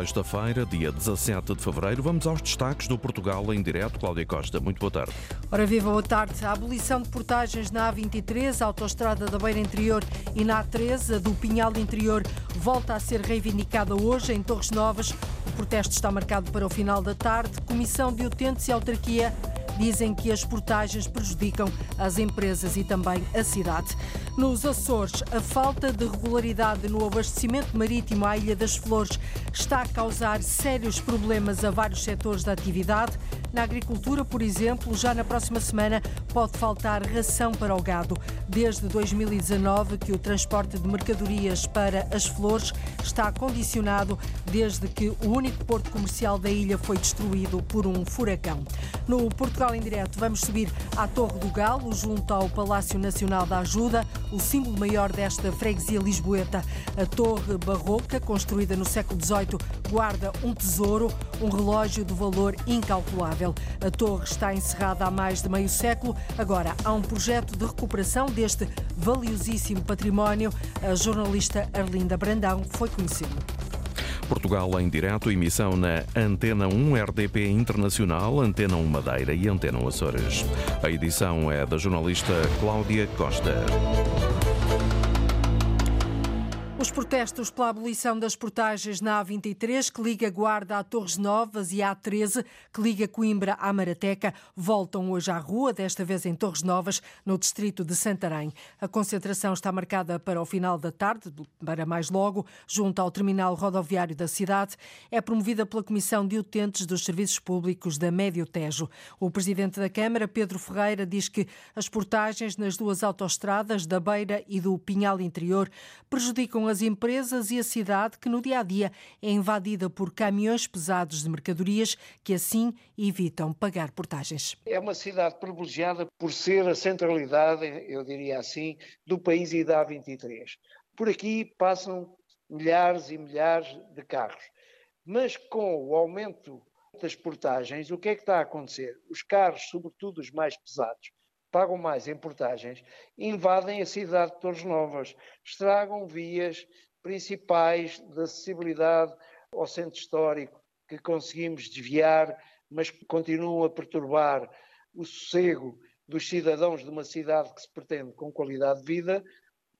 sexta-feira, dia 17 de fevereiro. Vamos aos destaques do Portugal em direto. Cláudia Costa, muito boa tarde. Ora viva, boa tarde. A abolição de portagens na A23, a Autostrada da Beira Interior e na A13, a do Pinhal Interior, volta a ser reivindicada hoje em Torres Novas. O protesto está marcado para o final da tarde. Comissão de Utentes e Autarquia dizem que as portagens prejudicam as empresas e também a cidade. Nos Açores, a falta de regularidade no abastecimento marítimo à Ilha das Flores está a causar sérios problemas a vários setores da atividade. Na agricultura, por exemplo, já na próxima semana pode faltar ração para o gado. Desde 2019 que o transporte de mercadorias para as flores está condicionado desde que o único porto comercial da ilha foi destruído por um furacão. No Portugal em Direto, vamos subir à Torre do Galo, junto ao Palácio Nacional da Ajuda, o símbolo maior desta freguesia lisboeta. A torre barroca, construída no século XVIII, guarda um tesouro, um relógio de valor incalculável. A torre está encerrada há mais de meio século. Agora há um projeto de recuperação deste valiosíssimo património. A jornalista Arlinda Brandão foi conhecê-lo. Portugal em direto, emissão na Antena 1 RDP Internacional, Antena 1 Madeira e Antena 1 Açores. A edição é da jornalista Cláudia Costa. Os protestos pela abolição das portagens na A23, que liga Guarda a Torres Novas, e a A13, que liga Coimbra à Marateca, voltam hoje à rua, desta vez em Torres Novas, no distrito de Santarém. A concentração está marcada para o final da tarde, para mais logo, junto ao terminal rodoviário da cidade. É promovida pela Comissão de Utentes dos Serviços Públicos da Médio Tejo. O presidente da Câmara, Pedro Ferreira, diz que as portagens nas duas autoestradas, da Beira e do Pinhal Interior, prejudicam as empresas e a cidade que no dia a dia é invadida por caminhões pesados de mercadorias que assim evitam pagar portagens. É uma cidade privilegiada por ser a centralidade, eu diria assim, do país e da A23. Por aqui passam milhares e milhares de carros. Mas com o aumento das portagens, o que é que está a acontecer? Os carros, sobretudo os mais pesados, pagam mais em portagens, invadem a cidade de Torres Novas, estragam vias principais de acessibilidade ao centro histórico que conseguimos desviar, mas continuam a perturbar o sossego dos cidadãos de uma cidade que se pretende com qualidade de vida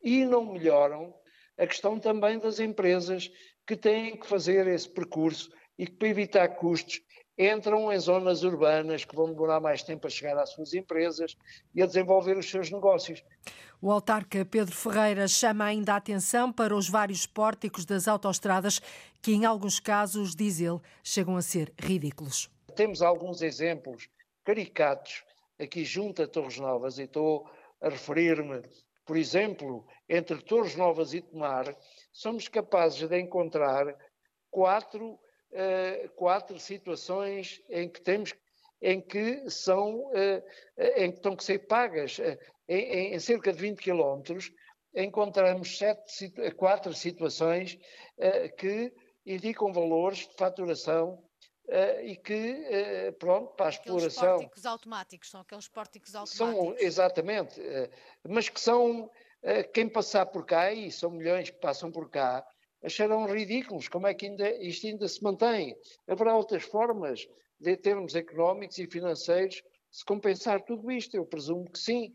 e não melhoram a questão também das empresas que têm que fazer esse percurso e que, para evitar custos, entram em zonas urbanas que vão demorar mais tempo a chegar às suas empresas e a desenvolver os seus negócios. O autarca Pedro Ferreira chama ainda a atenção para os vários pórticos das autoestradas que, em alguns casos, diz ele, chegam a ser ridículos. Temos alguns exemplos caricatos aqui junto a Torres Novas e estou a referir-me, por exemplo, entre Torres Novas e Tomar, somos capazes de encontrar quatro uh, quatro situações em que temos em que são uh, em que estão que ser pagas uh, em, em, cerca de 20 quilómetros encontramos sete, quatro situações que indicam valores de faturação e que pronto para a exploração aqueles pórticos automáticos são aqueles pórticos automáticos. são exatamente mas que são quem passar por cá e são milhões que passam por cá acharão ridículos. Como é que ainda, isto ainda se mantém? Haverá outras formas de termos económicos e financeiros se compensar tudo isto? Eu presumo que sim.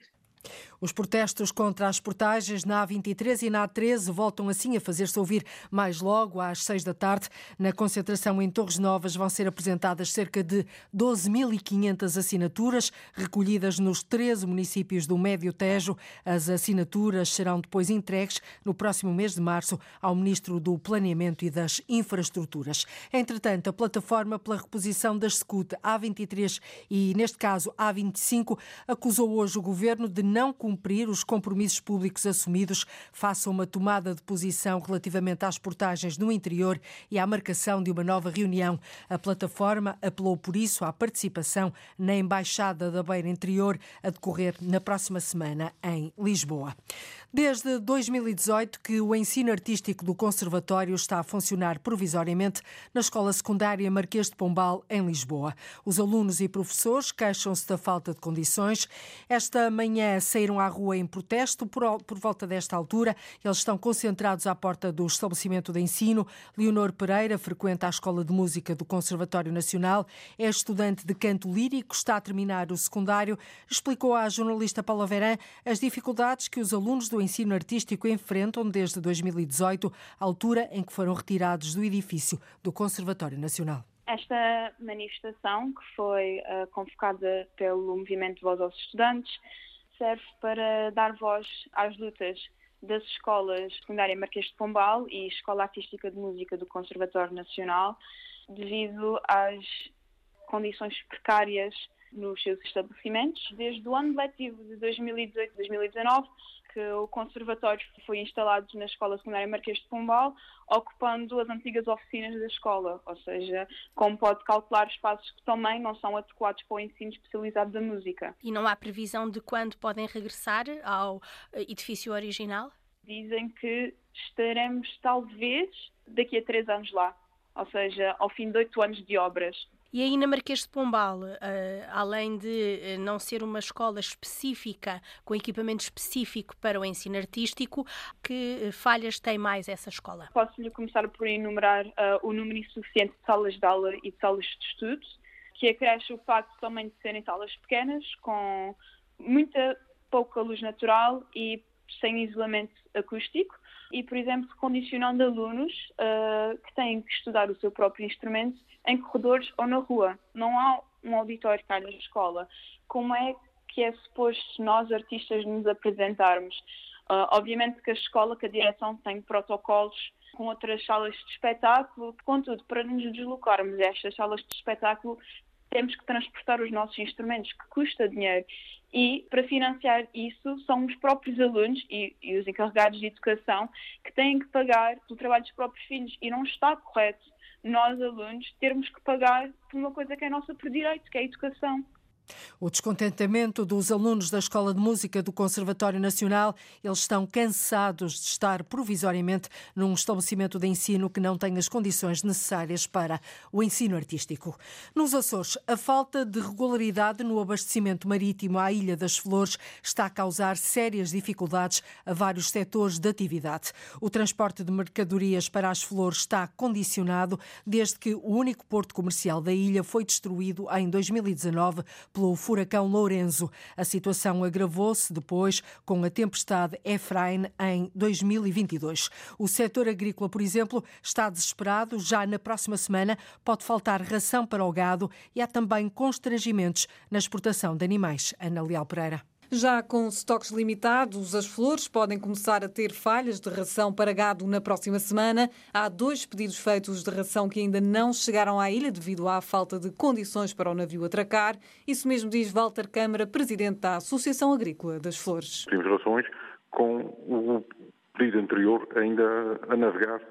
Os protestos contra as portagens na A23 e na A13 voltam assim a fazer-se ouvir mais logo, às seis da tarde. Na concentração em Torres Novas vão ser apresentadas cerca de 12.500 assinaturas recolhidas nos 13 municípios do Médio Tejo. As assinaturas serão depois entregues no próximo mês de março ao Ministro do Planeamento e das Infraestruturas. Entretanto, a plataforma pela reposição das SCUT A23 e, neste caso, A25 acusou hoje o governo de não cumprir os compromissos públicos assumidos face a uma tomada de posição relativamente às portagens no interior e à marcação de uma nova reunião. A plataforma apelou por isso à participação na Embaixada da Beira Interior a decorrer na próxima semana em Lisboa. Desde 2018 que o ensino artístico do Conservatório está a funcionar provisoriamente na Escola Secundária Marquês de Pombal, em Lisboa. Os alunos e professores queixam-se da falta de condições. Esta manhã saíram à rua em protesto por, por volta desta altura. Eles estão concentrados à porta do estabelecimento de ensino. Leonor Pereira frequenta a Escola de Música do Conservatório Nacional, é estudante de canto lírico, está a terminar o secundário. Explicou à jornalista Paula Verã as dificuldades que os alunos do ensino artístico enfrentam desde 2018, altura em que foram retirados do edifício do Conservatório Nacional. Esta manifestação, que foi uh, convocada pelo Movimento Voz aos Estudantes, serve para dar voz às lutas das escolas secundária Marquês de Pombal e Escola Artística de Música do Conservatório Nacional, devido às condições precárias nos seus estabelecimentos. Desde o ano letivo de 2018-2019, que o conservatório foi instalado na Escola Secundária Marquês de Pombal, ocupando as antigas oficinas da escola, ou seja, como pode calcular, espaços que também não são adequados para o ensino especializado da música. E não há previsão de quando podem regressar ao eh, edifício original? Dizem que estaremos talvez daqui a três anos lá, ou seja, ao fim de oito anos de obras. E aí na Marquês de Pombal, uh, além de eh, não ser uma escola específica, com equipamento específico para o ensino artístico, que eh, falhas tem mais essa escola? Posso-lhe começar por enumerar uh, o número insuficiente de salas de aula e de salas de estudo, que acresce o facto também de serem salas pequenas, com muita pouca luz natural e sem isolamento acústico e, por exemplo, condicionando alunos uh, que têm que estudar o seu próprio instrumento em corredores ou na rua. Não há um auditório cá na escola. Como é que é suposto nós, artistas, nos apresentarmos? Uh, obviamente que a escola, que a direção tem protocolos com outras salas de espetáculo, contudo, para nos deslocarmos estas salas de espetáculo, temos que transportar os nossos instrumentos, que custa dinheiro. E para financiar isso são os próprios alunos e, e, os encarregados de educação que têm que pagar pelo trabalho dos próprios filhos e não está correto nós alunos termos que pagar por uma coisa que é nossa por direito, que é a educação. O descontentamento dos alunos da Escola de Música do Conservatório Nacional, eles estão cansados de estar provisoriamente num estabelecimento de ensino que não tem as condições necessárias para o ensino artístico. Nos Açores, a falta de regularidade no abastecimento marítimo à Ilha das Flores está a causar sérias dificuldades a vários setores de atividade. O transporte de mercadorias para as Flores está condicionado desde que o único porto comercial da ilha foi destruído em 2019 pelo furacão Lourenço. A situação agravou-se depois com a tempestade Efrain em 2022. O setor agrícola, por exemplo, está desesperado. Já na próxima semana pode faltar ração para o gado e há também constrangimentos na exportação de animais. Ana Leal Pereira. Já com estoques limitados, as flores podem começar a ter falhas de ração para gado na próxima semana. Há dois pedidos feitos de ração que ainda não chegaram à ilha devido à falta de condições para o navio atracar. Isso mesmo diz Walter Câmara, presidente da Associação Agrícola das Flores. Temos relações com o pedido anterior ainda a navegar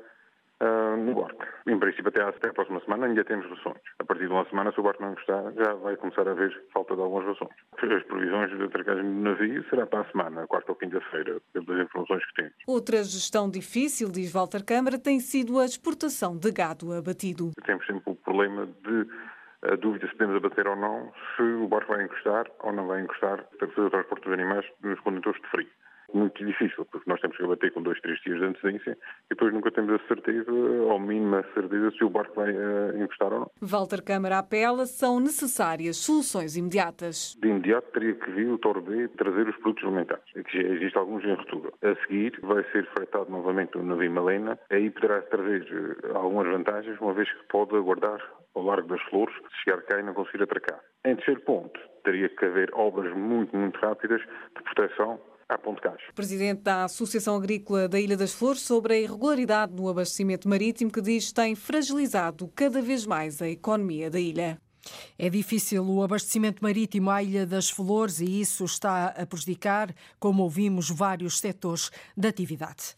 uh, no barco. Em princípio, até, até a próxima semana ainda temos rações. A partir de uma semana, se o barco não gostar, já vai começar a haver falta de algumas rações. As previsões de atracagem do navio será para a semana, quarta ou quinta-feira, pelas informações que temos. Outra gestão difícil, diz Walter Câmara, tem sido a exportação de gado abatido. Temos sempre o problema de a dúvida se podemos abater ou não, se o barco vai encostar ou não vai encostar para fazer o transporte dos animais nos contentores de frio muito difícil, porque nós temos que abater com dois, três dias de antecedência e depois nunca temos a certeza, ou mínima certeza, se o barco vai uh, encostar ou não. Walter Câmara apela, são necessárias soluções imediatas. De imediato teria que vir o Torbé trazer os produtos alimentares, que já existe alguns em ruptura. A seguir vai ser fretado novamente o navio Malena, aí poderá trazer eh, algumas vantagens, uma vez que pode aguardar ao largo das flores, se chegar cá e não conseguir atracar. Em terceiro ponto, teria que haver obras muito, muito rápidas de proteção à Ponte Cais. Presidente da Associação Agrícola da Ilha das Flores sobre a irregularidade no abastecimento marítimo que diz tem fragilizado cada vez mais a economia da ilha. É difícil o abastecimento marítimo à Ilha das Flores e isso está a prejudicar, como ouvimos, vários setores da atividade.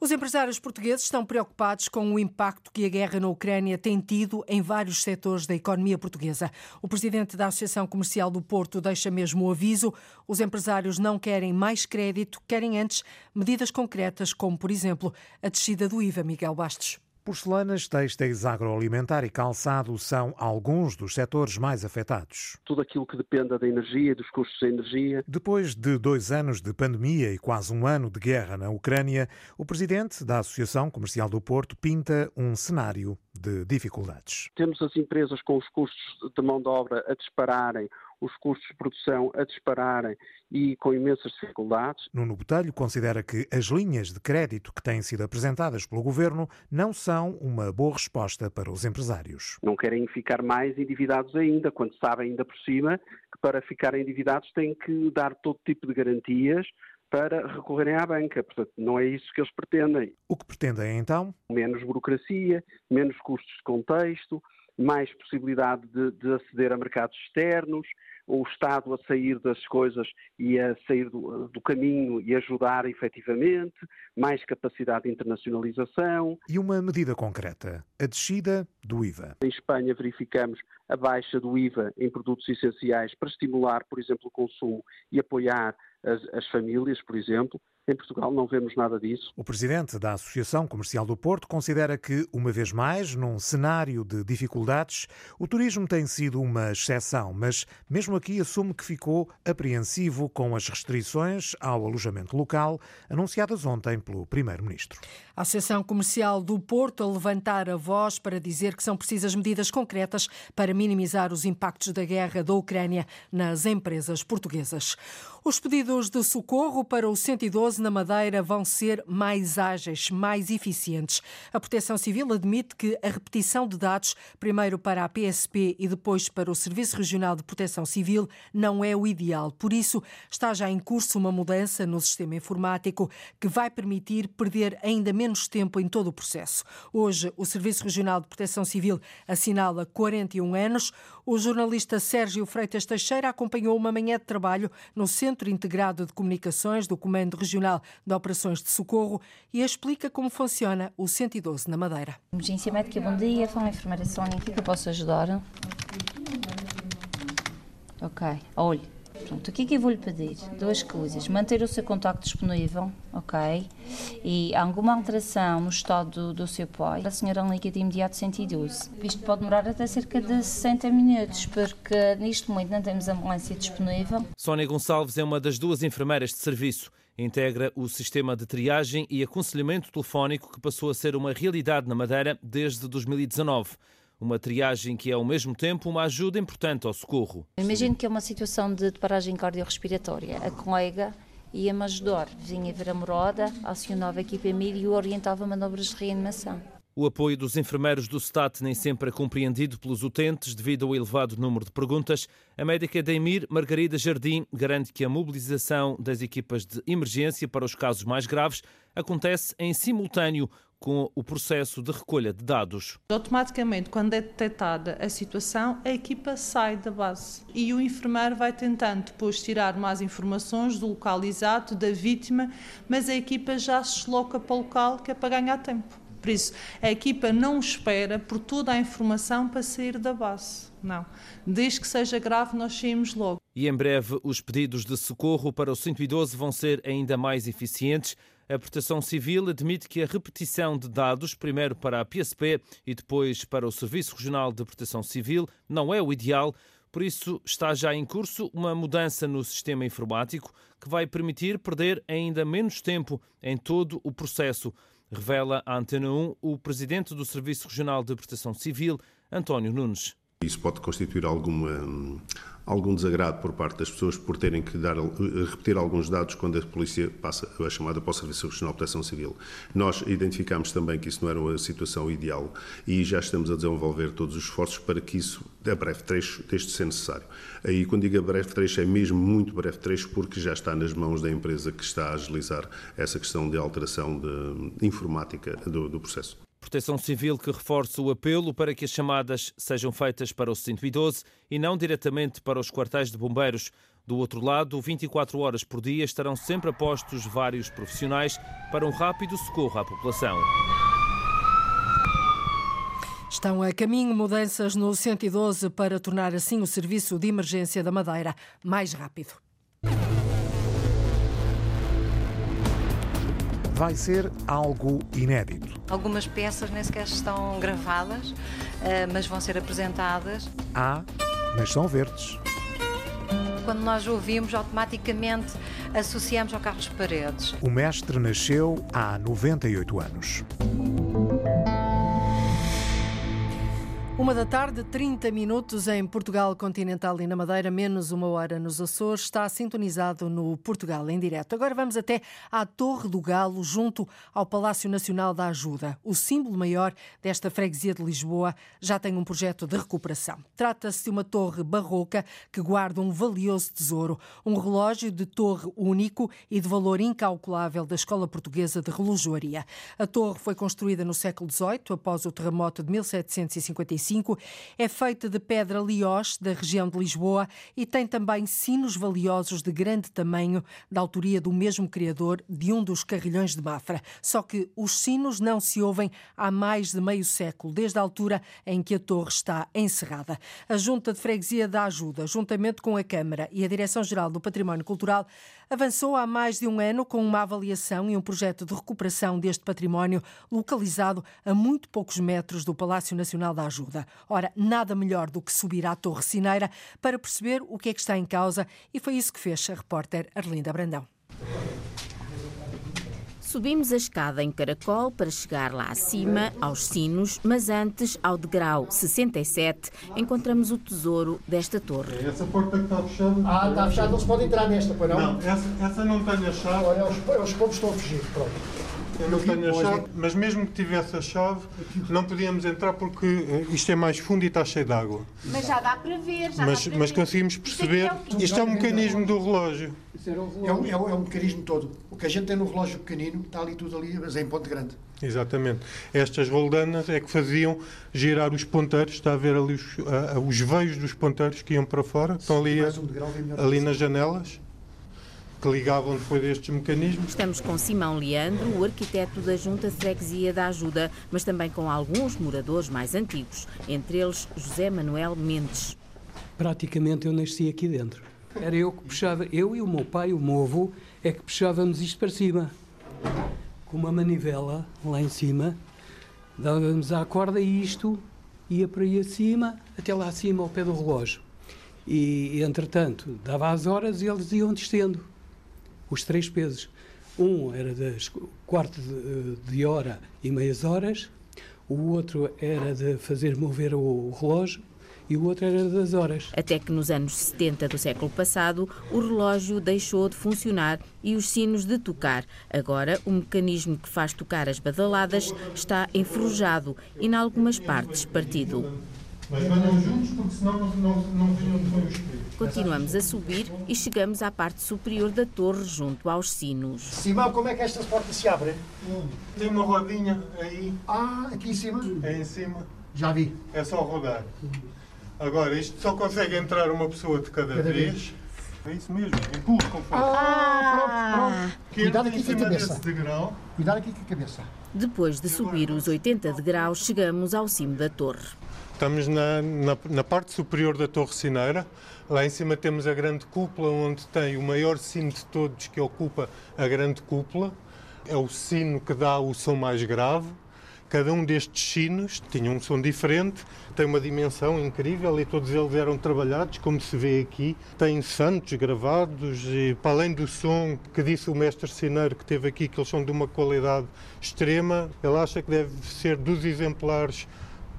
Os empresários portugueses estão preocupados com o impacto que a guerra na Ucrânia tem tido em vários setores da economia portuguesa. O presidente da Associação Comercial do Porto deixa mesmo o aviso: os empresários não querem mais crédito, querem antes medidas concretas, como, por exemplo, a descida do IVA. Miguel Bastos. Porcelanas, têxteis, agroalimentar e calçado são alguns dos setores mais afetados. Tudo aquilo que dependa da energia dos custos da energia. Depois de dois anos de pandemia e quase um ano de guerra na Ucrânia, o presidente da Associação Comercial do Porto pinta um cenário de dificuldades. Temos as empresas com os custos de mão de obra a dispararem, os custos de produção a dispararem e com imensas dificuldades. Nuno Botelho considera que as linhas de crédito que têm sido apresentadas pelo governo não são uma boa resposta para os empresários. Não querem ficar mais endividados ainda, quando sabem ainda por cima que para ficarem endividados têm que dar todo tipo de garantias para recorrerem à banca. Portanto, não é isso que eles pretendem. O que pretendem então? Menos burocracia, menos custos de contexto, mais possibilidade de, de aceder a mercados externos, o Estado a sair das coisas e a sair do, do, caminho e ajudar efetivamente, mais capacidade de internacionalização. E uma medida concreta, a descida do IVA. Em Espanha verificamos a baixa do IVA em produtos essenciais para estimular, por exemplo, o consumo e apoiar as, as famílias, por exemplo. Em Portugal não vemos nada disso. O presidente da Associação Comercial do Porto considera que, uma vez mais, num cenário de dificuldades, o turismo tem sido uma exceção, mas mesmo aqui assume que ficou apreensivo com as restrições ao alojamento local anunciadas ontem pelo primeiro-ministro. A Associação Comercial do Porto a levantar a voz para dizer que são precisas medidas concretas para minimizar os impactos da guerra da Ucrânia nas empresas portuguesas. Os pedidos de socorro para o 112 na Madeira vão ser mais ágeis, mais eficientes. A Proteção Civil admite que a repetição de dados, primeiro para a PSP e depois para o Serviço Regional de Proteção Civil, não é o ideal. Por isso, está já em curso uma mudança no sistema informático que vai permitir perder ainda menos tempo em todo o processo. Hoje, o Serviço Regional de Proteção Civil assinala 41 anos. O jornalista Sérgio Freitas Teixeira acompanhou uma manhã de trabalho no Centro Integrado de Comunicações do Comando Regional de Operações de Socorro e explica como funciona o 112 na Madeira. Emergência médica, bom dia. Fala a enfermeira Sónia, o que, é que eu posso ajudar? Ok, olhe. Pronto, o que é que eu vou lhe pedir? Duas coisas. Manter o seu contacto disponível, ok? E alguma alteração no estado do, do seu pai, a senhora liga de imediato 112. Isto pode demorar até cerca de 60 minutos, porque neste momento não temos ambulância disponível. Sónia Gonçalves é uma das duas enfermeiras de serviço. Integra o sistema de triagem e aconselhamento telefónico que passou a ser uma realidade na Madeira desde 2019. Uma triagem que é ao mesmo tempo uma ajuda importante ao socorro. Imagino que é uma situação de paragem cardiorrespiratória. A colega ia-me ajudar, vinha ver a morada, acionava a equipa EMIR e orientava manobras de reanimação. O apoio dos enfermeiros do STAT nem sempre é compreendido pelos utentes devido ao elevado número de perguntas. A médica da EMIR, Margarida Jardim, garante que a mobilização das equipas de emergência para os casos mais graves acontece em simultâneo com o processo de recolha de dados. Automaticamente, quando é detectada a situação, a equipa sai da base e o enfermeiro vai tentando depois tirar mais informações do local exato, da vítima, mas a equipa já se desloca para o local que é para ganhar tempo. Por isso, a equipa não espera por toda a informação para sair da base. Não. Desde que seja grave, nós saímos logo. E em breve, os pedidos de socorro para o 112 vão ser ainda mais eficientes. A Proteção Civil admite que a repetição de dados, primeiro para a PSP e depois para o Serviço Regional de Proteção Civil, não é o ideal. Por isso, está já em curso uma mudança no sistema informático que vai permitir perder ainda menos tempo em todo o processo, revela a Antena 1 o presidente do Serviço Regional de Proteção Civil, António Nunes. Isso pode constituir alguma, algum desagrado por parte das pessoas por terem que dar, repetir alguns dados quando a polícia passa a chamada para o Serviço Regional de Proteção Civil. Nós identificámos também que isso não era uma situação ideal e já estamos a desenvolver todos os esforços para que isso, a breve trecho, deixe de ser necessário. Aí, quando digo a breve trecho, é mesmo muito breve trecho porque já está nas mãos da empresa que está a agilizar essa questão de alteração de informática do, do processo. Proteção Civil que reforça o apelo para que as chamadas sejam feitas para o 112 e não diretamente para os quartéis de bombeiros. Do outro lado, 24 horas por dia estarão sempre apostos vários profissionais para um rápido socorro à população. Estão a caminho mudanças no 112 para tornar assim o serviço de emergência da Madeira mais rápido. Vai ser algo inédito. Algumas peças nem sequer estão gravadas, eh, mas vão ser apresentadas. Há, mas são verdes. Quando nós ouvimos, automaticamente associamos ao Carlos Paredes. O mestre nasceu há 98 anos. Uma da tarde, 30 minutos em Portugal Continental e na Madeira, menos uma hora nos Açores. Está sintonizado no Portugal em direto. Agora vamos até à Torre do Galo, junto ao Palácio Nacional da Ajuda. O símbolo maior desta freguesia de Lisboa já tem um projeto de recuperação. Trata-se de uma torre barroca que guarda um valioso tesouro, um relógio de torre único e de valor incalculável da Escola Portuguesa de Relojoaria. A torre foi construída no século XVIII, após o terremoto de 1755 é feita de pedra liós da região de Lisboa e tem também sinos valiosos de grande tamanho, da autoria do mesmo criador de um dos carrilhões de Mafra. Só que os sinos não se ouvem há mais de meio século, desde a altura em que a torre está encerrada. A Junta de Freguesia da Ajuda, juntamente com a Câmara e a Direção-Geral do Património Cultural, avançou há mais de um ano com uma avaliação e um projeto de recuperação deste património localizado a muito poucos metros do Palácio Nacional da Ajuda. Ora, nada melhor do que subir à Torre Cineira para perceber o que é que está em causa e foi isso que fez a repórter Arlinda Brandão. Subimos a escada em caracol para chegar lá acima, aos sinos, mas antes, ao degrau 67, encontramos o tesouro desta torre. É essa porta que está fechada? Ah, está fechada, não se pode entrar nesta, para não? Não, essa, essa não tem a chave. Olha, os, os povos estão a fugir, pronto. Eu não tenho a chave, mas mesmo que tivesse a chave, não podíamos entrar porque eh, isto é mais fundo e está cheio de água. Mas já dá para ver, já mas, dá para mas ver. conseguimos perceber. Isto é um mecanismo do relógio. É um, é, um, é um mecanismo todo. O que a gente tem no relógio pequenino, está ali tudo ali, mas é em ponto grande. Exatamente. Estas roldanas é que faziam girar os ponteiros. Está a ver ali os, uh, os veios dos ponteiros que iam para fora. Estão ali, um ali nas janelas que ligavam depois estes mecanismos. Estamos com Simão Leandro, o arquiteto da Junta de Freguesia da Ajuda, mas também com alguns moradores mais antigos, entre eles José Manuel Mendes. Praticamente eu nasci aqui dentro. Era eu que puxava, eu e o meu pai, o meu avô, é que puxávamos isto para cima. Com uma manivela lá em cima, dávamos à corda e isto ia para aí acima, até lá acima ao pé do relógio. E, entretanto, dava as horas e eles iam descendo os três pesos. Um era das quarto de, de hora e meias horas, o outro era de fazer mover o relógio e o outro era das horas. Até que nos anos 70 do século passado, o relógio deixou de funcionar e os sinos de tocar. Agora, o mecanismo que faz tocar as badaladas está enferrujado e, em algumas partes, partido. Mas venham juntos porque senão não, não, não vinham depois os espíritos. Continuamos a subir e chegamos à parte superior da torre, junto aos sinos. Simão, como é que esta porta se abre? Tem uma rodinha aí. Ah, aqui em cima? É em cima. Já vi. É só rodar. Agora, isto só consegue entrar uma pessoa de cada, Cada vez. vez. É isso mesmo. Empurra com força. Ah, pronto, pronto. Que Cuidado aqui com a cabeça. degrau. Cuidado aqui com a cabeça. Depois de subir os 80 degraus, chegamos ao cimo da torre. Estamos na, na, na parte superior da Torre Cineira. Lá em cima temos a grande cúpula, onde tem o maior sino de todos, que ocupa a grande cúpula. É o sino que dá o som mais grave. Cada um destes sinos tinha um som diferente, tem uma dimensão incrível e todos eles eram trabalhados, como se vê aqui. Tem santos gravados e, para além do som que disse o mestre sineiro que teve aqui, que eles são de uma qualidade extrema, ele acha que deve ser dos exemplares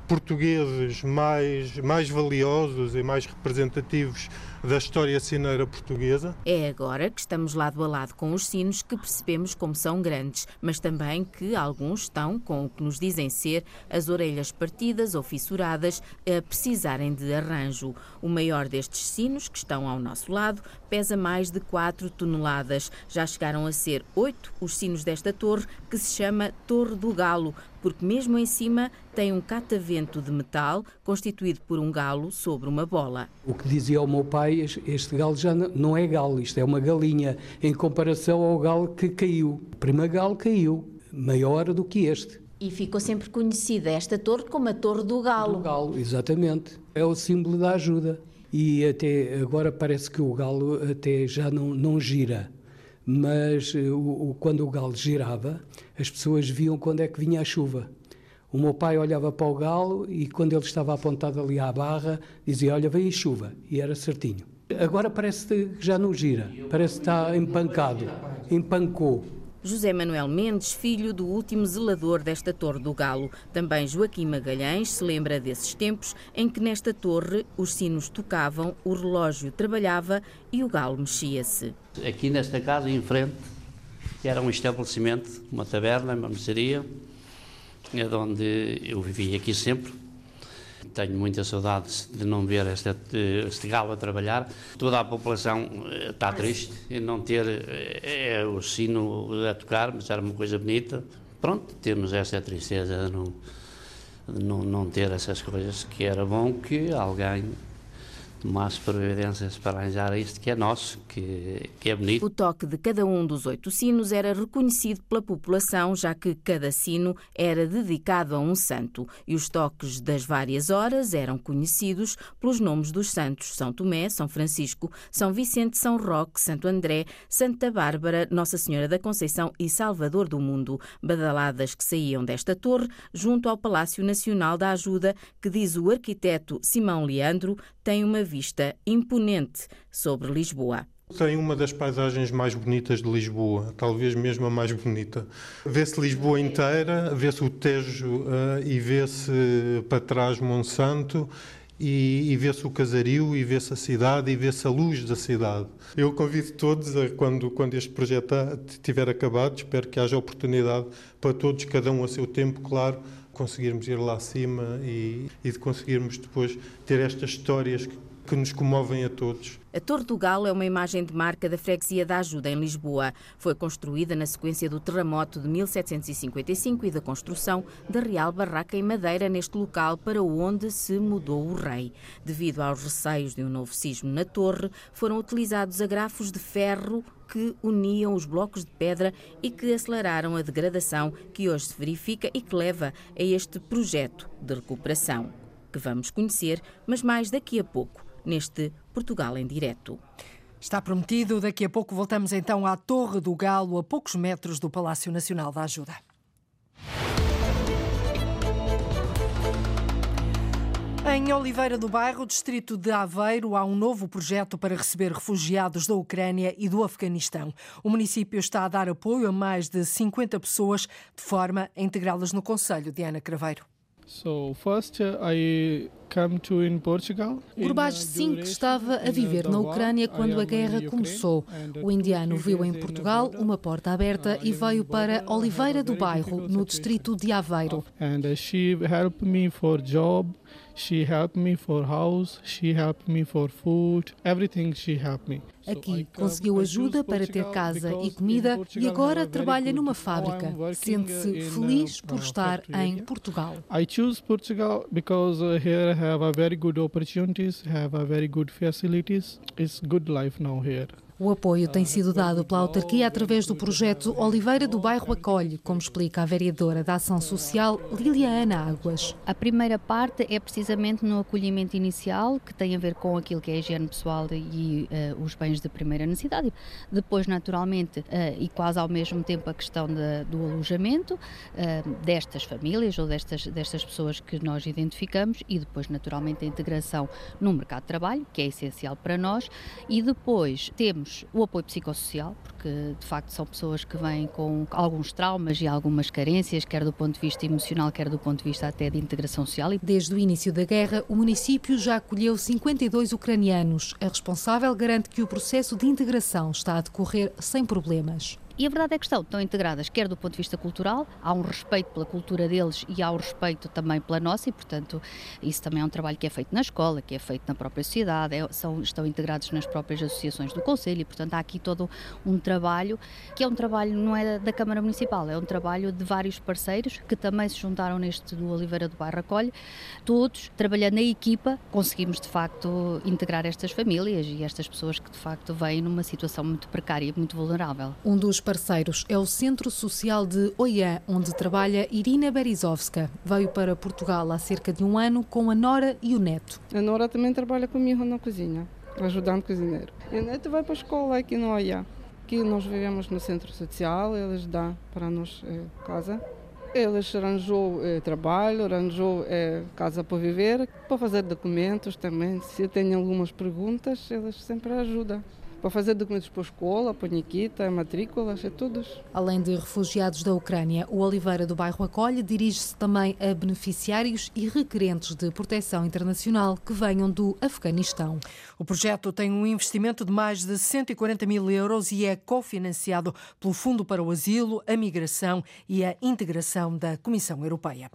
portugueses mais, mais valiosos e mais representativos da história cineira portuguesa. É agora que estamos lado a lado com os sinos que percebemos como são grandes, mas também que alguns estão, com o que nos dizem ser, as orelhas partidas ou fissuradas, a precisarem de arranjo. O maior destes sinos, que estão ao nosso lado, pesa mais de 4 toneladas. Já chegaram a ser 8 os sinos desta torre, que se chama Torre do Galo, porque mesmo em cima tem um catavento de metal constituído por um galo sobre uma bola. O que dizia ao meu pai, este galo já não é galo, isto é uma galinha, em comparação ao galo que caiu. O primeiro galo caiu, maior do que este. E ficou sempre conhecida esta torre como a Torre do Galo. Do galo, exatamente. É o símbolo da ajuda. E até agora parece que o galo até já não, não gira. mas uh, o, quando o galo girava, as pessoas viam quando é que vinha a chuva. O meu pai olhava para o galo e quando ele estava apontado ali à barra, dizia: Olha, vem a chuva. E era certinho. Agora parece que já não gira, parece que está empancado, empancou. José Manuel Mendes, filho do último zelador desta Torre do Galo. Também Joaquim Magalhães se lembra desses tempos em que nesta torre os sinos tocavam, o relógio trabalhava e o galo mexia-se. Aqui nesta casa, em frente, era um estabelecimento, uma taberna, uma mercearia, onde eu vivia aqui sempre tenho muita saudade de não ver este, este galo a trabalhar. Toda a população eh, está triste em não ter é, o sino a tocar, mas era uma coisa bonita. Pronto, temos esta tristeza de não, de não, não ter essas coisas, que era bom que alguém tomasse providências para arranjar isto que é nosso, que, que é bonito. O toque de cada um dos oito sinos era reconhecido pela população, já que cada sino era dedicado a um santo, e os toques das várias horas eram conhecidos pelos nomes dos santos São Tomé, São Francisco, São Vicente, São Roque, Santo André, Santa Bárbara, Nossa Senhora da Conceição e Salvador do Mundo, badaladas que saíam desta torre junto ao Palácio Nacional da Ajuda, que diz o arquiteto Simão Leandro, tem uma vista imponente sobre Lisboa. Tem uma das paisagens mais bonitas de Lisboa, talvez mesmo a mais bonita. Vê-se Lisboa inteira, vê-se o Tejo uh, e vê-se para trás Monsanto e, e vê-se o casario e vê-se a cidade e vê-se a luz da cidade. Eu convido todos a, quando, quando este projeto estiver acabado, espero que haja oportunidade para todos, cada um a seu tempo, claro, conseguirmos ir lá acima e, e de conseguirmos depois ter estas histórias que que nos comovem a todos. A Torre do Galo é uma imagem de marca da freguesia da Ajuda em Lisboa. Foi construída na sequência do terremoto de 1755 e da construção da Real Barraca em Madeira neste local para onde se mudou o rei. Devido aos receios de um novo sismo na torre, foram utilizados agrafos de ferro que uniam os blocos de pedra e que aceleraram a degradação que hoje se verifica e que leva a este projeto de recuperação, que vamos conhecer, mas mais daqui a pouco neste Portugal em Direto. Está prometido, daqui a pouco voltamos então à Torre do Galo, a poucos metros do Palácio Nacional da Ajuda. Em Oliveira do Bairro, distrito de Aveiro, há um novo projeto para receber refugiados da Ucrânia e do Afeganistão. O município está a dar apoio a mais de 50 pessoas, de forma a integrá-las no Conselho. Diana Craveiro. So first I come to in Portugal. Gurbaj Singh estava a viver na Ucrânia quando a guerra começou. O indiano viu em Portugal uma porta aberta e veio para Oliveira do Bairro, no distrito de Aveiro. And she helped me for job. She helped me for house, she helped me for food, everything she helped me. Aqui conseguiu ajuda para ter casa e comida e agora trabalha numa fábrica. Sente-se feliz por estar em Portugal. I choose Portugal because uh, here I have a very good opportunities, have a very good facilities. It's good life now here. O apoio tem sido dado pela autarquia através do projeto Oliveira do Bairro Acolhe, como explica a vereadora da Ação Social, Liliana Águas. A primeira parte é precisamente no acolhimento inicial, que tem a ver com aquilo que é a higiene pessoal e uh, os bens de primeira necessidade. Depois, naturalmente, uh, e quase ao mesmo tempo, a questão do alojamento uh, destas famílias ou destas, destas pessoas que nós identificamos e depois, naturalmente, a integração no mercado de trabalho, que é essencial para nós. E depois temos temos o apoio psicossocial, porque de facto são pessoas que vêm com alguns traumas e algumas carências, quer do ponto de vista emocional, quer do ponto de vista até de integração social. Desde o início da guerra, o município já acolheu 52 ucranianos. A responsável garante que o processo de integração está a decorrer sem problemas. E a verdade é que estão, estão integradas, quer do ponto de vista cultural, há um respeito pela cultura deles e há um respeito também pela nossa, e portanto isso também é um trabalho que é feito na escola, que é feito na própria sociedade, é, são, estão integrados nas próprias associações do Conselho, e portanto há aqui todo um trabalho, que é um trabalho, não é da Câmara Municipal, é um trabalho de vários parceiros que também se juntaram neste do Oliveira do Bairro Acolhe, todos trabalhando na equipa, conseguimos de facto integrar estas famílias e estas pessoas que de facto vêm numa situação muito precária muito vulnerável. Um dos parceiros é o Centro Social de Oiã, onde trabalha Irina Berizovska. Veio para Portugal há cerca de um ano com a Nora e o neto. A Nora também trabalha comigo na cozinha, ajudando o cozinheiro. E o neto vai para a escola aqui no Oiã. Aqui nós vivemos no centro social, eles dão para nós eh, casa. Eles arranjou eh, trabalho, arranjou eh, casa para viver, para fazer documentos também. Se tem algumas perguntas, eles sempre ajudam para fazer documentos para a escola, para a Nikita, matrículas, é todos. Além de refugiados da Ucrânia, o Oliveira do Bairro Acolhe dirige-se também a beneficiários e requerentes de proteção internacional que venham do Afeganistão. O projeto tem um investimento de mais de 140 mil euros e é cofinanciado pelo Fundo para o Asilo, a Migração e a Integração da Comissão Europeia.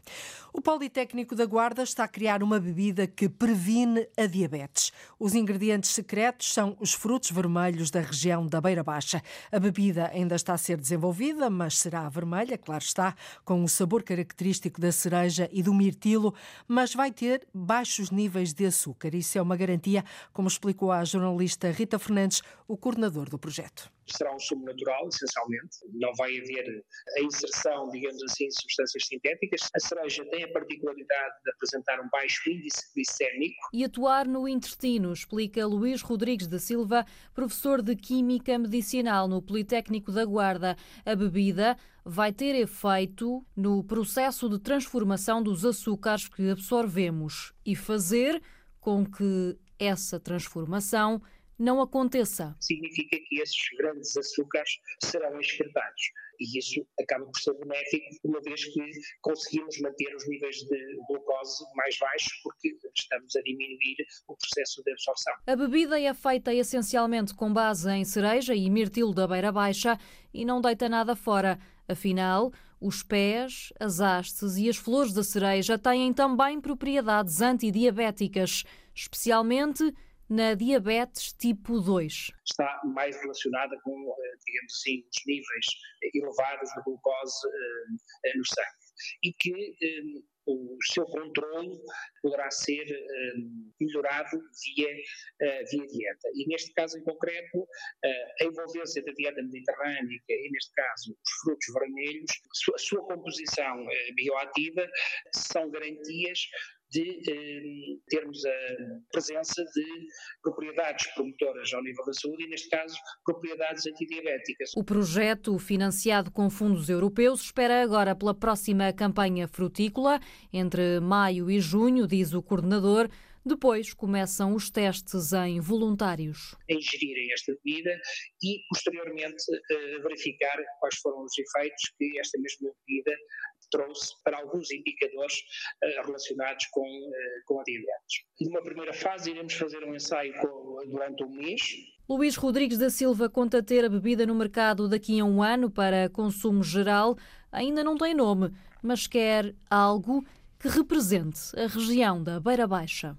O Politécnico da Guarda está a criar uma bebida que previne a diabetes. Os ingredientes secretos são os frutos vermelhos da região da Beira Baixa. A bebida ainda está a ser desenvolvida, mas será vermelha, claro está, com o sabor característico da cereja e do mirtilo, mas vai ter baixos níveis de açúcar. Isso é uma garantia, como explicou a jornalista Rita Fernandes, o coordenador do projeto será um sumo natural, essencialmente. Não vai haver a inserção, digamos assim, de substâncias sintéticas. A cereja tem a particularidade de apresentar um baixo índice glicémico. E atuar no intestino, explica Luís Rodrigues da Silva, professor de Química Medicinal no Politécnico da Guarda. A bebida vai ter efeito no processo de transformação dos açúcares que absorvemos e fazer com que essa transformação não aconteça. Significa que esses grandes açúcares serão excretados. E isso acaba por ser benéfico, uma vez que conseguimos manter os níveis de glucose mais baixos, porque estamos a diminuir o processo de absorção. A bebida é feita essencialmente com base em cereja e mirtilo da beira baixa e não deita nada fora. Afinal, os pés, as hastes e as flores da cereja têm também propriedades antidiabéticas, especialmente na diabetes tipo 2. Está mais relacionada com, eh, digamos assim, os níveis elevados de glucose eh, no sangue e que eh, o seu controle poderá ser melhorado via, via dieta. E neste caso em concreto, a envolvência da dieta mediterrânica e neste caso os frutos vermelhos, a sua composição bioativa são garantias de eh, termos a presença de propriedades promotoras ao nível da saúde e, neste caso, propriedades antidiabéticas. O projeto, financiado com fundos europeus, espera agora pela próxima campanha frutícola, entre maio e junho, diz o coordenador. Depois começam os testes em voluntários. Ingerirem esta bebida e, posteriormente, eh, verificar quais foram os efeitos que esta mesma bebida trouxe para alguns indicadores uh, relacionados com, uh, com a diabetes. Numa primeira fase, iremos fazer um ensaio com, durante um mês. Luís Rodrigues da Silva conta ter a bebida no mercado daqui a um ano para consumo geral. Ainda não tem nome, mas quer algo que represente a região da Beira Baixa.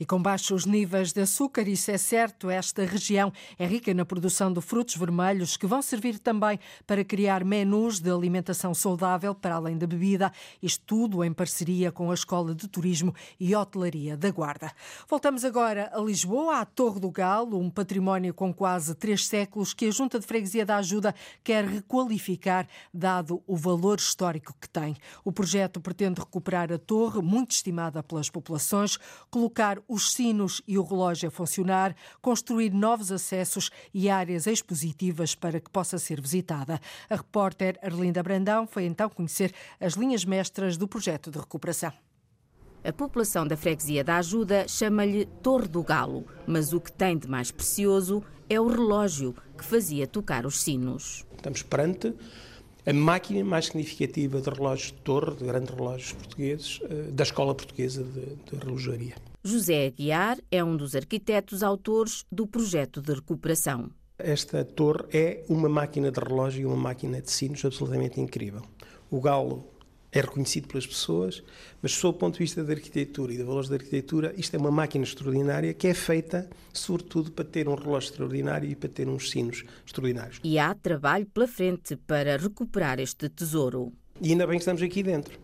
E com baixos níveis de açúcar, isso é certo, esta região é rica na produção de frutos vermelhos que vão servir também para criar menus de alimentação saudável para além da bebida, isto tudo em parceria com a Escola de Turismo e Hotelaria da Guarda. Voltamos agora a Lisboa, à Torre do Galo, um património com quase três séculos que a Junta de Freguesia da Ajuda quer requalificar, dado o valor histórico que tem. O projeto pretende recuperar a torre, muito estimada pelas populações, colocar colocar os sinos e o relógio a funcionar, construir novos acessos e áreas expositivas para que possa ser visitada. A repórter Arlinda Brandão foi então conhecer as linhas mestras do projeto de recuperação. A população da freguesia da Ajuda chama-lhe Torre do Galo, mas o que tem de mais precioso é o relógio que fazia tocar os sinos. Estamos perante a máquina mais significativa de relógios de torre, de grandes relógios portugueses, eh, da Escola Portuguesa de, de Relojaria. José Aguiar é um dos arquitetos autores do projeto de recuperação. Esta torre é uma máquina de relógio e uma máquina de sinos absolutamente incrível. O galo é reconhecido pelas pessoas, mas sob o ponto de vista da arquitetura e de valores da arquitetura, isto é uma máquina extraordinária que é feita, sobretudo, para ter um relógio extraordinário e para ter uns sinos extraordinários. E há trabalho pela frente para recuperar este tesouro. E ainda bem que estamos aqui dentro,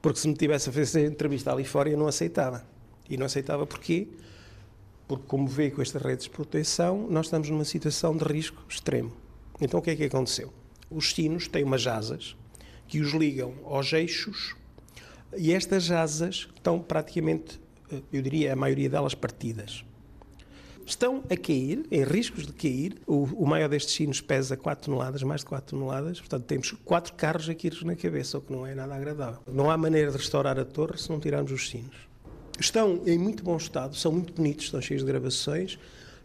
porque se me tivesse a fazer entrevista ali fora, eu não aceitava. E não aceitava porquê? Porque, como vê com estas redes de proteção, nós estamos numa situação de risco extremo. Então, o que é que aconteceu? Os sinos têm umas asas que os ligam aos eixos e estas asas estão praticamente, eh, eu diria, a maioria delas partidas. estão a cair, em riscos de cair. O, o maior destes sinos pesa 4 toneladas, mais de 4 toneladas, portanto temos quatro carros aqui na cabeça, o que não é nada agradável. Não há maneira de restaurar a torre se não tirarmos os sinos. Estão em muito bom estado, são muito bonitos, estão cheios de gravações,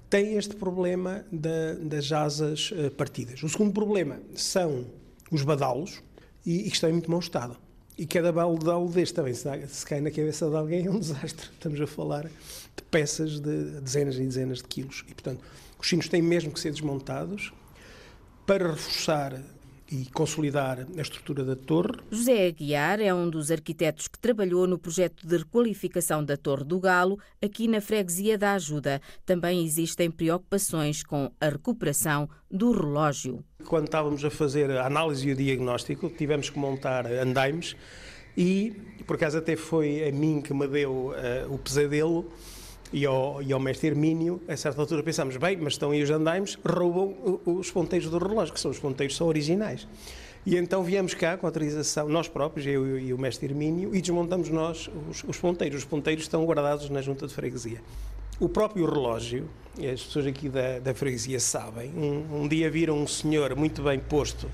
têm este problema da, das asas uh, partidas. O segundo problema são os badalos, e, e que estão em muito bom estado. E cada badalo deste também, se, se cai na cabeça de alguém, é um desastre. Estamos a falar de peças de dezenas e dezenas de quilos. E, portanto, os sinos têm mesmo que ser desmontados para reforçar e consolidar a estrutura da torre. José Aguiar é um dos arquitetos que trabalhou no projeto de requalificação da Torre do Galo, aqui na freguesia da Ajuda. Também existem preocupações com a recuperação do relógio. Quando estávamos a fazer a análise e o diagnóstico, tivemos que montar andaimes e, por acaso, até foi a mim que me deu uh, o pesadelo e ao, e ao mestre Hermínio, a certa altura pensámos, bem, mas estão aí os andaimes, roubam os ponteiros do relógio, que são os ponteiros são originais. E então viemos cá com autorização, nós próprios, eu e o mestre Hermínio, e desmontamos nós os, os ponteiros. Os ponteiros estão guardados na junta de freguesia. O próprio relógio, as pessoas aqui da, da freguesia sabem, um, um dia viram um senhor muito bem posto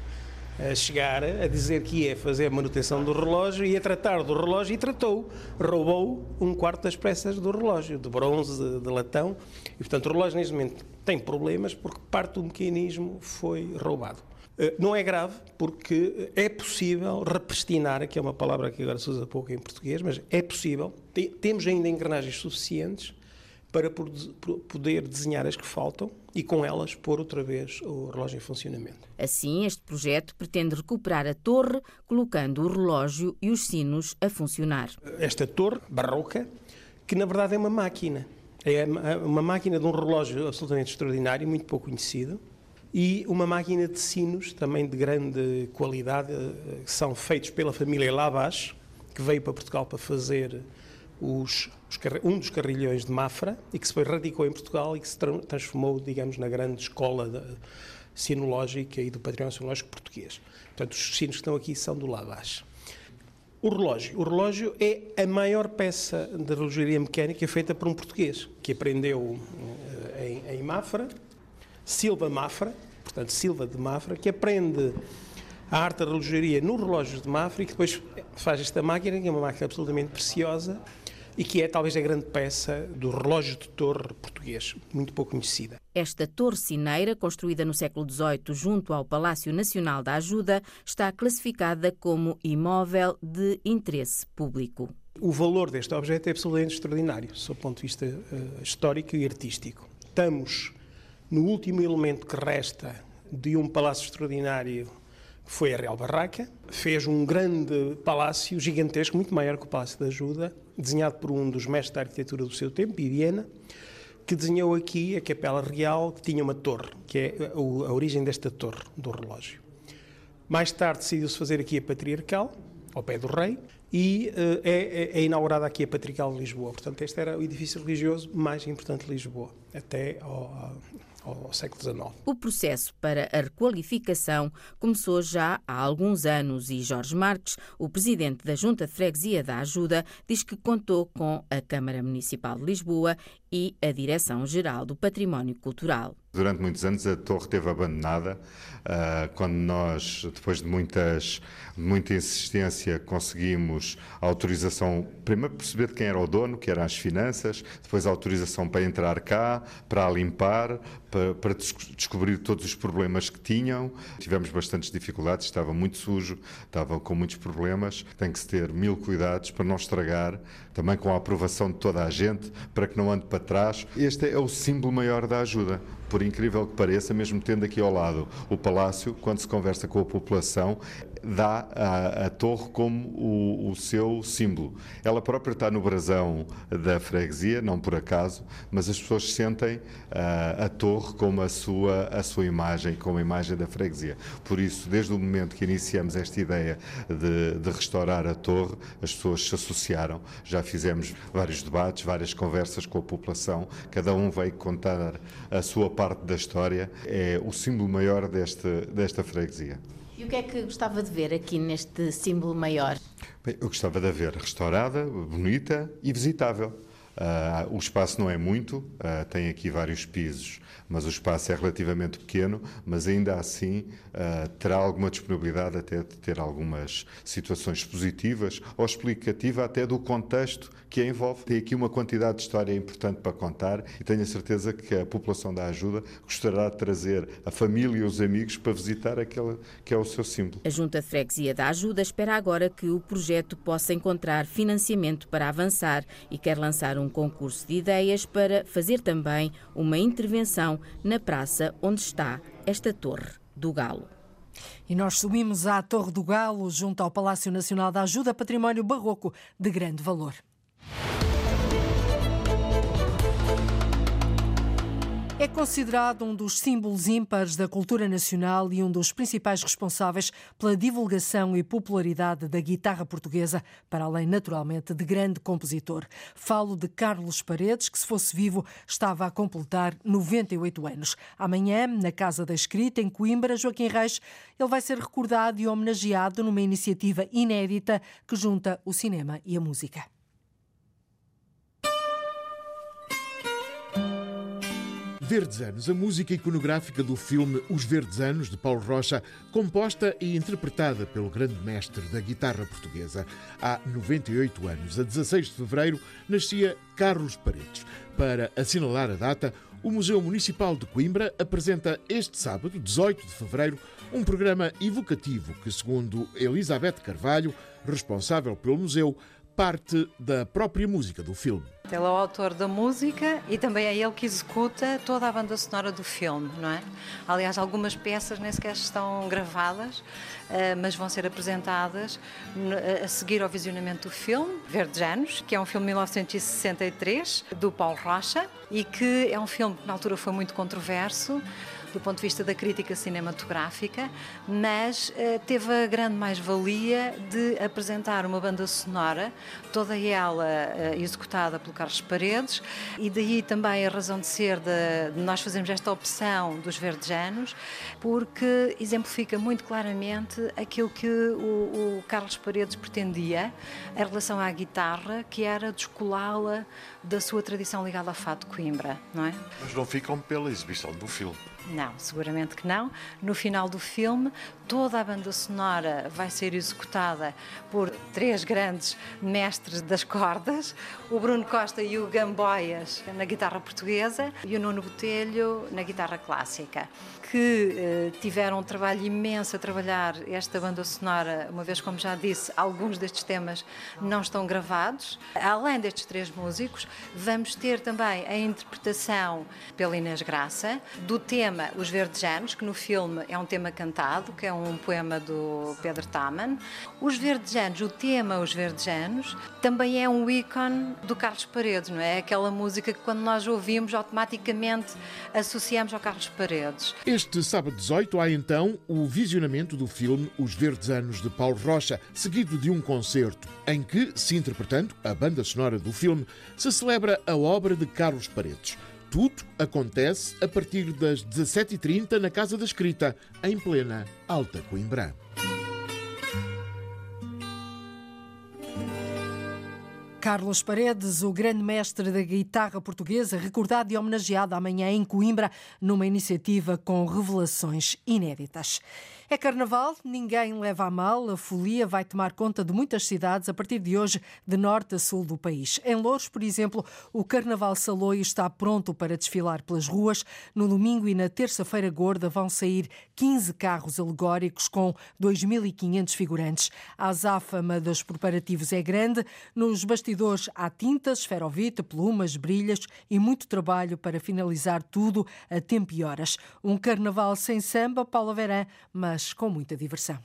a chegar a dizer que ia fazer a manutenção do relógio, ia tratar do relógio e tratou. Roubou um quarto das peças do relógio, de bronze, de, latão. E, portanto, o relógio neste momento tem problemas porque parte do mecanismo foi roubado. Eh, não é grave, porque é possível repristinar, que é uma palavra que agora se usa pouco em português, mas é possível. Temos ainda engrenagens suficientes para poder desenhar as que faltam e com elas pôr outra vez o relógio em funcionamento. Assim, este projeto pretende recuperar a torre, colocando o relógio e os sinos a funcionar. Esta torre barroca, que na verdade é uma máquina. É uma máquina de um relógio absolutamente extraordinário, muito pouco conhecido, e uma máquina de sinos também de grande qualidade, eh, que são feitos pela família Lavage, que veio para Portugal para fazer os, os, um dos carrilhões de Mafra e que se foi radicou em Portugal e que se transformou, digamos, na grande escola de, sinológica e do património sinológico português. Portanto, os sinos que estão aqui são do Lavage. O relógio. O relógio é a maior peça de relojaria mecânica feita por um português, que aprendeu eh, em, em Mafra, Silva Mafra, portanto, Silva de Mafra, que aprende a arte da relojaria no relógio de Mafra e que depois faz esta máquina, que é uma máquina absolutamente preciosa, e que é talvez a grande peça do relógio de torre português, muito pouco conhecida. Esta torre cineira, construída no século XVIII junto ao Palácio Nacional da Ajuda, está classificada como imóvel de interesse público. O valor deste objeto é absolutamente extraordinário, sob o ponto de vista uh, histórico e artístico. Estamos no último elemento que resta de um palácio extraordinário foi a Real Barraca, fez um grande palácio gigantesco, muito maior que o Palácio da Ajuda, desenhado por um dos mestres da arquitetura do seu tempo, Viena, que desenhou aqui a Capela Real, que tinha uma torre, que é a origem desta torre do relógio. Mais tarde decidiu-se fazer aqui a Patriarcal, ao pé do rei, e uh, é, é, inaugurada aqui a Patriarcal de Lisboa. Portanto, este era o edifício religioso mais importante de Lisboa, até ao, ao século XIX. O processo para a requalificação começou já há alguns anos e Jorge Marques, o presidente da Junta de Freguesia da Ajuda, diz que contou com a Câmara Municipal de Lisboa e a Direção-Geral do Património Cultural. Durante muitos anos a torre esteve abandonada. Uh, quando nós, depois de muitas, muita insistência, conseguimos autorização, primeiro perceber quem era o dono, que eram as finanças, depois autorização para entrar cá, para a limpar, para, para descobrir todos os problemas que tinham. Tivemos bastantes dificuldades, estava muito sujo, estava com muitos problemas. Tem que se ter mil cuidados para não estragar, também com a aprovação de toda a gente, para que não ande para trás. Este é o símbolo maior da ajuda por incrível que pareça, mesmo tendo aqui ao lado o palácio, quando se conversa com a população, dá a, torre como o, o, seu símbolo. Ela própria está no brasão da freguesia, não por acaso, mas as pessoas sentem a, a torre como a sua, a sua imagem, como a imagem da freguesia. Por isso, desde o momento que iniciamos esta ideia de, de restaurar a torre, as pessoas se associaram. Já fizemos vários debates, várias conversas com a população, cada um veio contar a sua parte da história. É o símbolo maior deste, desta freguesia. E o que é que gostava de ver aqui neste símbolo maior? Bem, eu gostava de ver restaurada, bonita e visitável. Uh, o espaço não é muito, uh, tem aqui vários pisos, mas o espaço é relativamente pequeno, mas ainda assim uh, terá alguma disponibilidade até de ter algumas situações positivas ou explicativa até do contexto que a envolve. Tem aqui uma quantidade de história importante para contar e tenho a certeza que a população da ajuda gostará de trazer a família e os amigos para visitar aquele que é o seu símbolo. A Junta de Freguesia da Ajuda espera agora que o projeto possa encontrar financiamento para avançar e quer lançar um concurso de ideias para fazer também uma intervenção na praça onde está esta Torre do Galo. E nós subimos à Torre do Galo, junto ao Palácio Nacional da Ajuda, património barroco de grande valor. É considerado um dos símbolos ímpares da cultura nacional e um dos principais responsáveis pela divulgação e popularidade da guitarra portuguesa, para além, naturalmente, de grande compositor. Falo de Carlos Paredes, que, se fosse vivo, estava a completar 98 anos. Amanhã, na Casa da Escrita, em Coimbra, Joaquim Reis, ele vai ser recordado e homenageado numa iniciativa inédita que junta o cinema e a música. Verdes Anos, a música iconográfica do filme Os Verdes Anos, de Paulo Rocha, composta e interpretada pelo grande mestre da guitarra portuguesa. Há 98 anos, a 16 de fevereiro, nascia Carlos Paredes. Para assinalar a data, o Museu Municipal de Coimbra apresenta este sábado, 18 de fevereiro, um programa evocativo que, segundo Elizabeth Carvalho, responsável pelo museu, parte da própria música do filme. Ele é o autor da música e também é ele que executa toda a banda sonora do filme, não é? Aliás, algumas peças nem sequer estão gravadas, eh, mas vão ser apresentadas a seguir ao visionamento do filme, Verdes Anos, que é um filme de 1963, do Paulo Rocha, e que é um filme que na altura foi muito controverso, do ponto de vista da crítica cinematográfica, mas uh, teve a grande mais-valia de apresentar uma banda sonora, toda ela uh, executada pelo Carlos Paredes, e daí também a razão de ser de, de nós fazermos esta opção dos verdejanos, porque exemplifica muito claramente aquilo que o, o Carlos Paredes pretendia em relação à guitarra, que era descolá-la da sua tradição ligada ao fato de Coimbra, não é? Mas não ficam pela exibição do filme. Não, seguramente que não. No final do filme, toda a banda sonora vai ser executada por três grandes mestres das cordas: o Bruno Costa e o Gamboias na guitarra portuguesa e o Nuno Botelho na guitarra clássica que eh, tiveram um trabalho imenso a trabalhar esta banda sonora, uma vez, como já disse, alguns destes temas não estão gravados. Além destes três músicos, vamos ter também a interpretação pela Inês Graça do tema Os Verdejanos, que no filme é um tema cantado, que é um poema do Pedro Taman. Os Verdejanos, o tema Os Verdejanos, também é um ícone do Carlos Paredes, não é? Aquela música que quando nós ouvimos automaticamente associamos ao Carlos Paredes. Este sábado 18 há então o visionamento do filme Os Verdes Anos de Paulo Rocha, seguido de um concerto em que, se interpretando a banda sonora do filme, se celebra a obra de Carlos Paredes. Tudo acontece a partir das 17h30 na Casa da Escrita, em plena Alta Coimbra. Carlos Paredes, o grande mestre da guitarra portuguesa, recordado e homenageado amanhã em Coimbra, numa iniciativa com revelações inéditas. É carnaval, ninguém leva a mal, a folia vai tomar conta de muitas cidades a partir de hoje, de norte a sul do país. Em Louros, por exemplo, o Carnaval Saloio está pronto para desfilar pelas ruas. No domingo e na terça-feira gorda vão sair 15 carros alegóricos com 2.500 figurantes. A azáfama dos preparativos é grande. Nos bastidores há tintas, esferovite, plumas, brilhas e muito trabalho para finalizar tudo a tempo e horas. Um carnaval sem samba, Paula Verã, mas mas com muita diversão.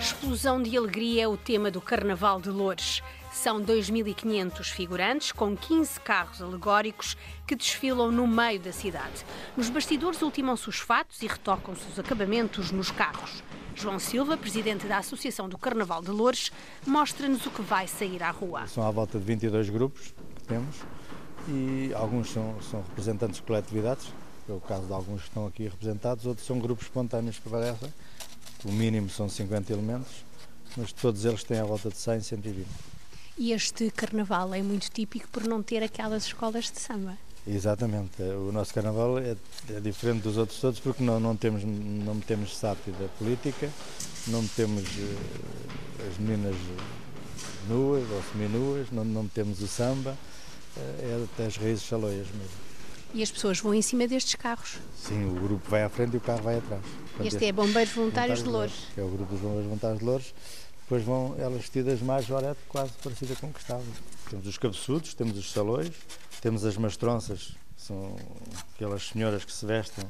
Explosão de alegria é o tema do Carnaval de Loures. São 2.500 figurantes com 15 carros alegóricos que desfilam no meio da cidade. Nos bastidores ultimam-se os fatos e retocam-se os acabamentos nos carros. João Silva, presidente da Associação do Carnaval de Loures, mostra-nos o que vai sair à rua. São à volta de 22 grupos que temos e alguns são, são representantes de coletividades, é o caso de alguns que estão aqui representados, outros são grupos espontâneos que aparecem, o mínimo são 50 elementos mas todos eles têm à volta de 100, 120. E este carnaval é muito típico por não ter aquelas escolas de samba. Exatamente. O nosso carnaval é, é diferente dos outros todos porque não, não temos não metemos sátira política, não temos uh, as meninas nuas ou seminuas, não, não temos o samba, é até as raízes chaloias mesmo. E as pessoas vão em cima destes carros? Sim, o grupo vai à frente e o carro vai atrás. Portanto, este é Bombeiros Voluntários de Louros. É o grupo dos Bombeiros Voluntários de Louros. Depois vão elas vestidas mais jorete, quase parecida com o que estavam. Temos os cabeçudos, temos os salões, temos as mastronças, que são aquelas senhoras que se vestem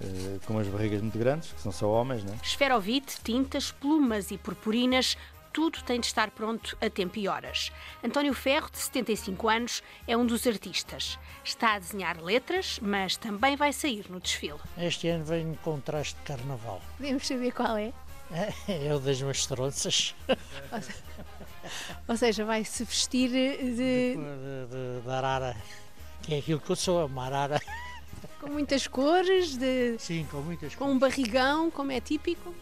eh, com umas barrigas muito grandes, que são só homens, né? Esferovite, tintas, plumas e purpurinas, tudo tem de estar pronto a tempo e horas. António Ferro, de 75 anos, é um dos artistas. Está a desenhar letras, mas também vai sair no desfile. Este ano vem com um traje de carnaval. Podemos saber qual é? É o das mastronças. Ou seja, vai se vestir de... De, de, de arara, que é aquilo que eu sou, uma arara. Com muitas cores? De... Sim, com muitas Com um barrigão, como é típico?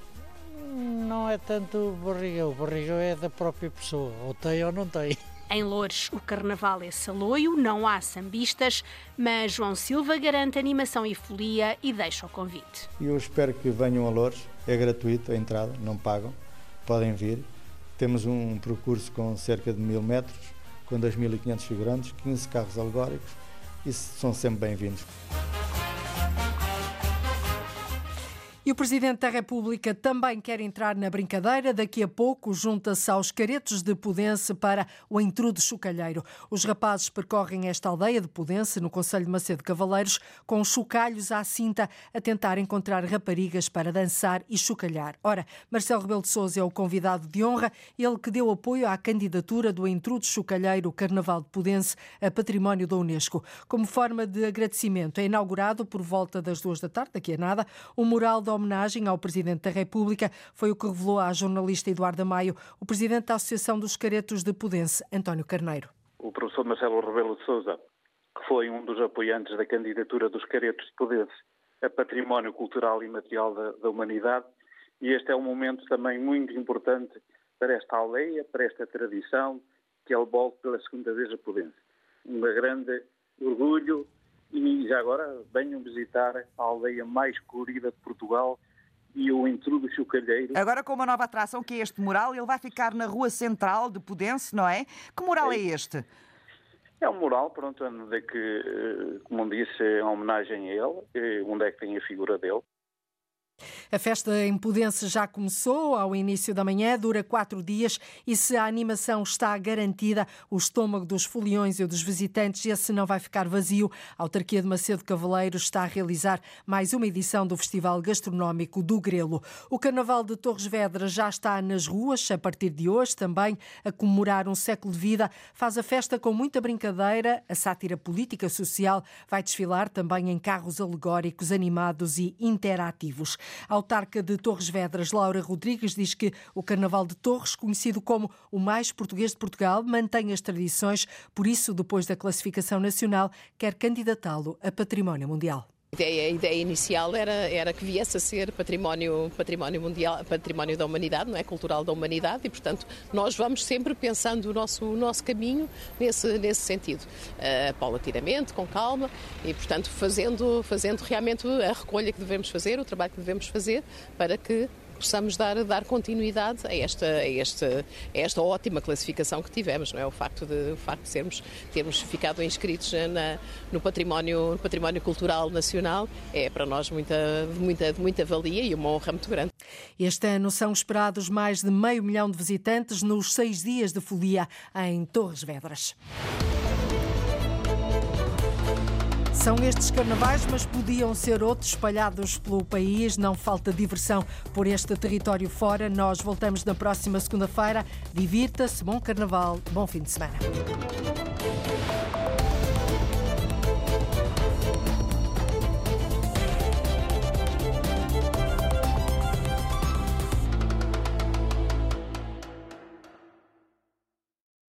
Não é tanto o barrigão, o barrigão é da própria pessoa, ou tem ou não tem. Em Loures, o carnaval é saloio, não há sambistas, mas João Silva garante animação e folia e deixa o convite. Eu espero que venham a Loures, é gratuito a entrada, não pagam, podem vir. Temos um percurso com cerca de mil metros, com 2.500 figurantes, 15 carros alegóricos e são sempre bem-vindos. E o Presidente da República também quer entrar na brincadeira. Daqui a pouco junta-se aos caretos de Pudense para o intrudo chocalheiro. Os rapazes percorrem esta aldeia de Pudense, no Conselho de Macedo Cavaleiros, com chocalhos à cinta, a tentar encontrar raparigas para dançar e chocalhar. Ora, Marcelo Rebelo de Sousa é o convidado de honra, ele que deu apoio à candidatura do intrudo chocalheiro Carnaval de Pudense a património da Unesco. Como forma de agradecimento, é inaugurado por volta das duas da tarde, daqui a nada, o mural da homenagem ao Presidente da República. Foi o que revelou à jornalista Eduardo Maio o Presidente da Associação dos Caretos de Pudense, António Carneiro. O professor Marcelo Rebelo de Sousa, que foi um dos apoiantes da candidatura dos Caretos de Pudense a Património Cultural e Material da, da Humanidade, e este é um momento também muito importante para esta aldeia, para esta tradição que ele volta pela segunda vez a Pudense. Um grande orgulho e já agora venham visitar a aldeia mais colorida de Portugal e o Intrudo Chocalheiro. Agora com uma nova atração que é este mural, ele vai ficar na rua central de Pudense, não é? Que mural é, é este? É um mural, pronto, onde é que, eh, como disse, é uma homenagem a ele, eh, onde é que tem a figura dele. A festa em Pudense já começou ao início da manhã, dura quatro dias e se a animação está garantida, o estômago dos foliões e dos visitantes, esse não vai ficar vazio. A autarquia de Macedo Cavaleiro está a realizar mais uma edição do Festival Gastronómico do Grelo. O Carnaval de Torres Vedras já está nas ruas a partir de hoje, também a comemorar um século de vida. Faz a festa com muita brincadeira, a sátira política social vai desfilar também em carros alegóricos animados e interativos. A autarca de Torres Vedras, Laura Rodrigues, diz que o Carnaval de Torres, conhecido como o mais português de Portugal, mantém as tradições, por isso, depois da classificação nacional, quer candidatá-lo a património mundial. A ideia, a ideia, inicial era, era que viesse a ser património, património mundial, património da humanidade, não é? cultural da humanidade, e portanto nós vamos sempre pensando o nosso, o nosso caminho nesse, nesse sentido, uh, paulatinamente, com calma, e portanto fazendo, fazendo realmente a recolha que devemos fazer, o trabalho que devemos fazer para que possamos dar, dar continuidade a esta, a, esta, a esta ótima classificação que tivemos, não é? O facto de, o facto de sermos, termos ficado inscritos na, no, património, no património cultural nacional é para nós muita, muita, muita valia e uma honra muito grande. Este ano são esperados mais de meio milhão de visitantes nos seis dias de folia em Torres Vedras. São estes carnavais, mas podiam ser outros espalhados pelo país. Não falta diversão por este território fora. Nós voltamos na próxima segunda-feira. Divirta-se, bom carnaval, bom fim de semana.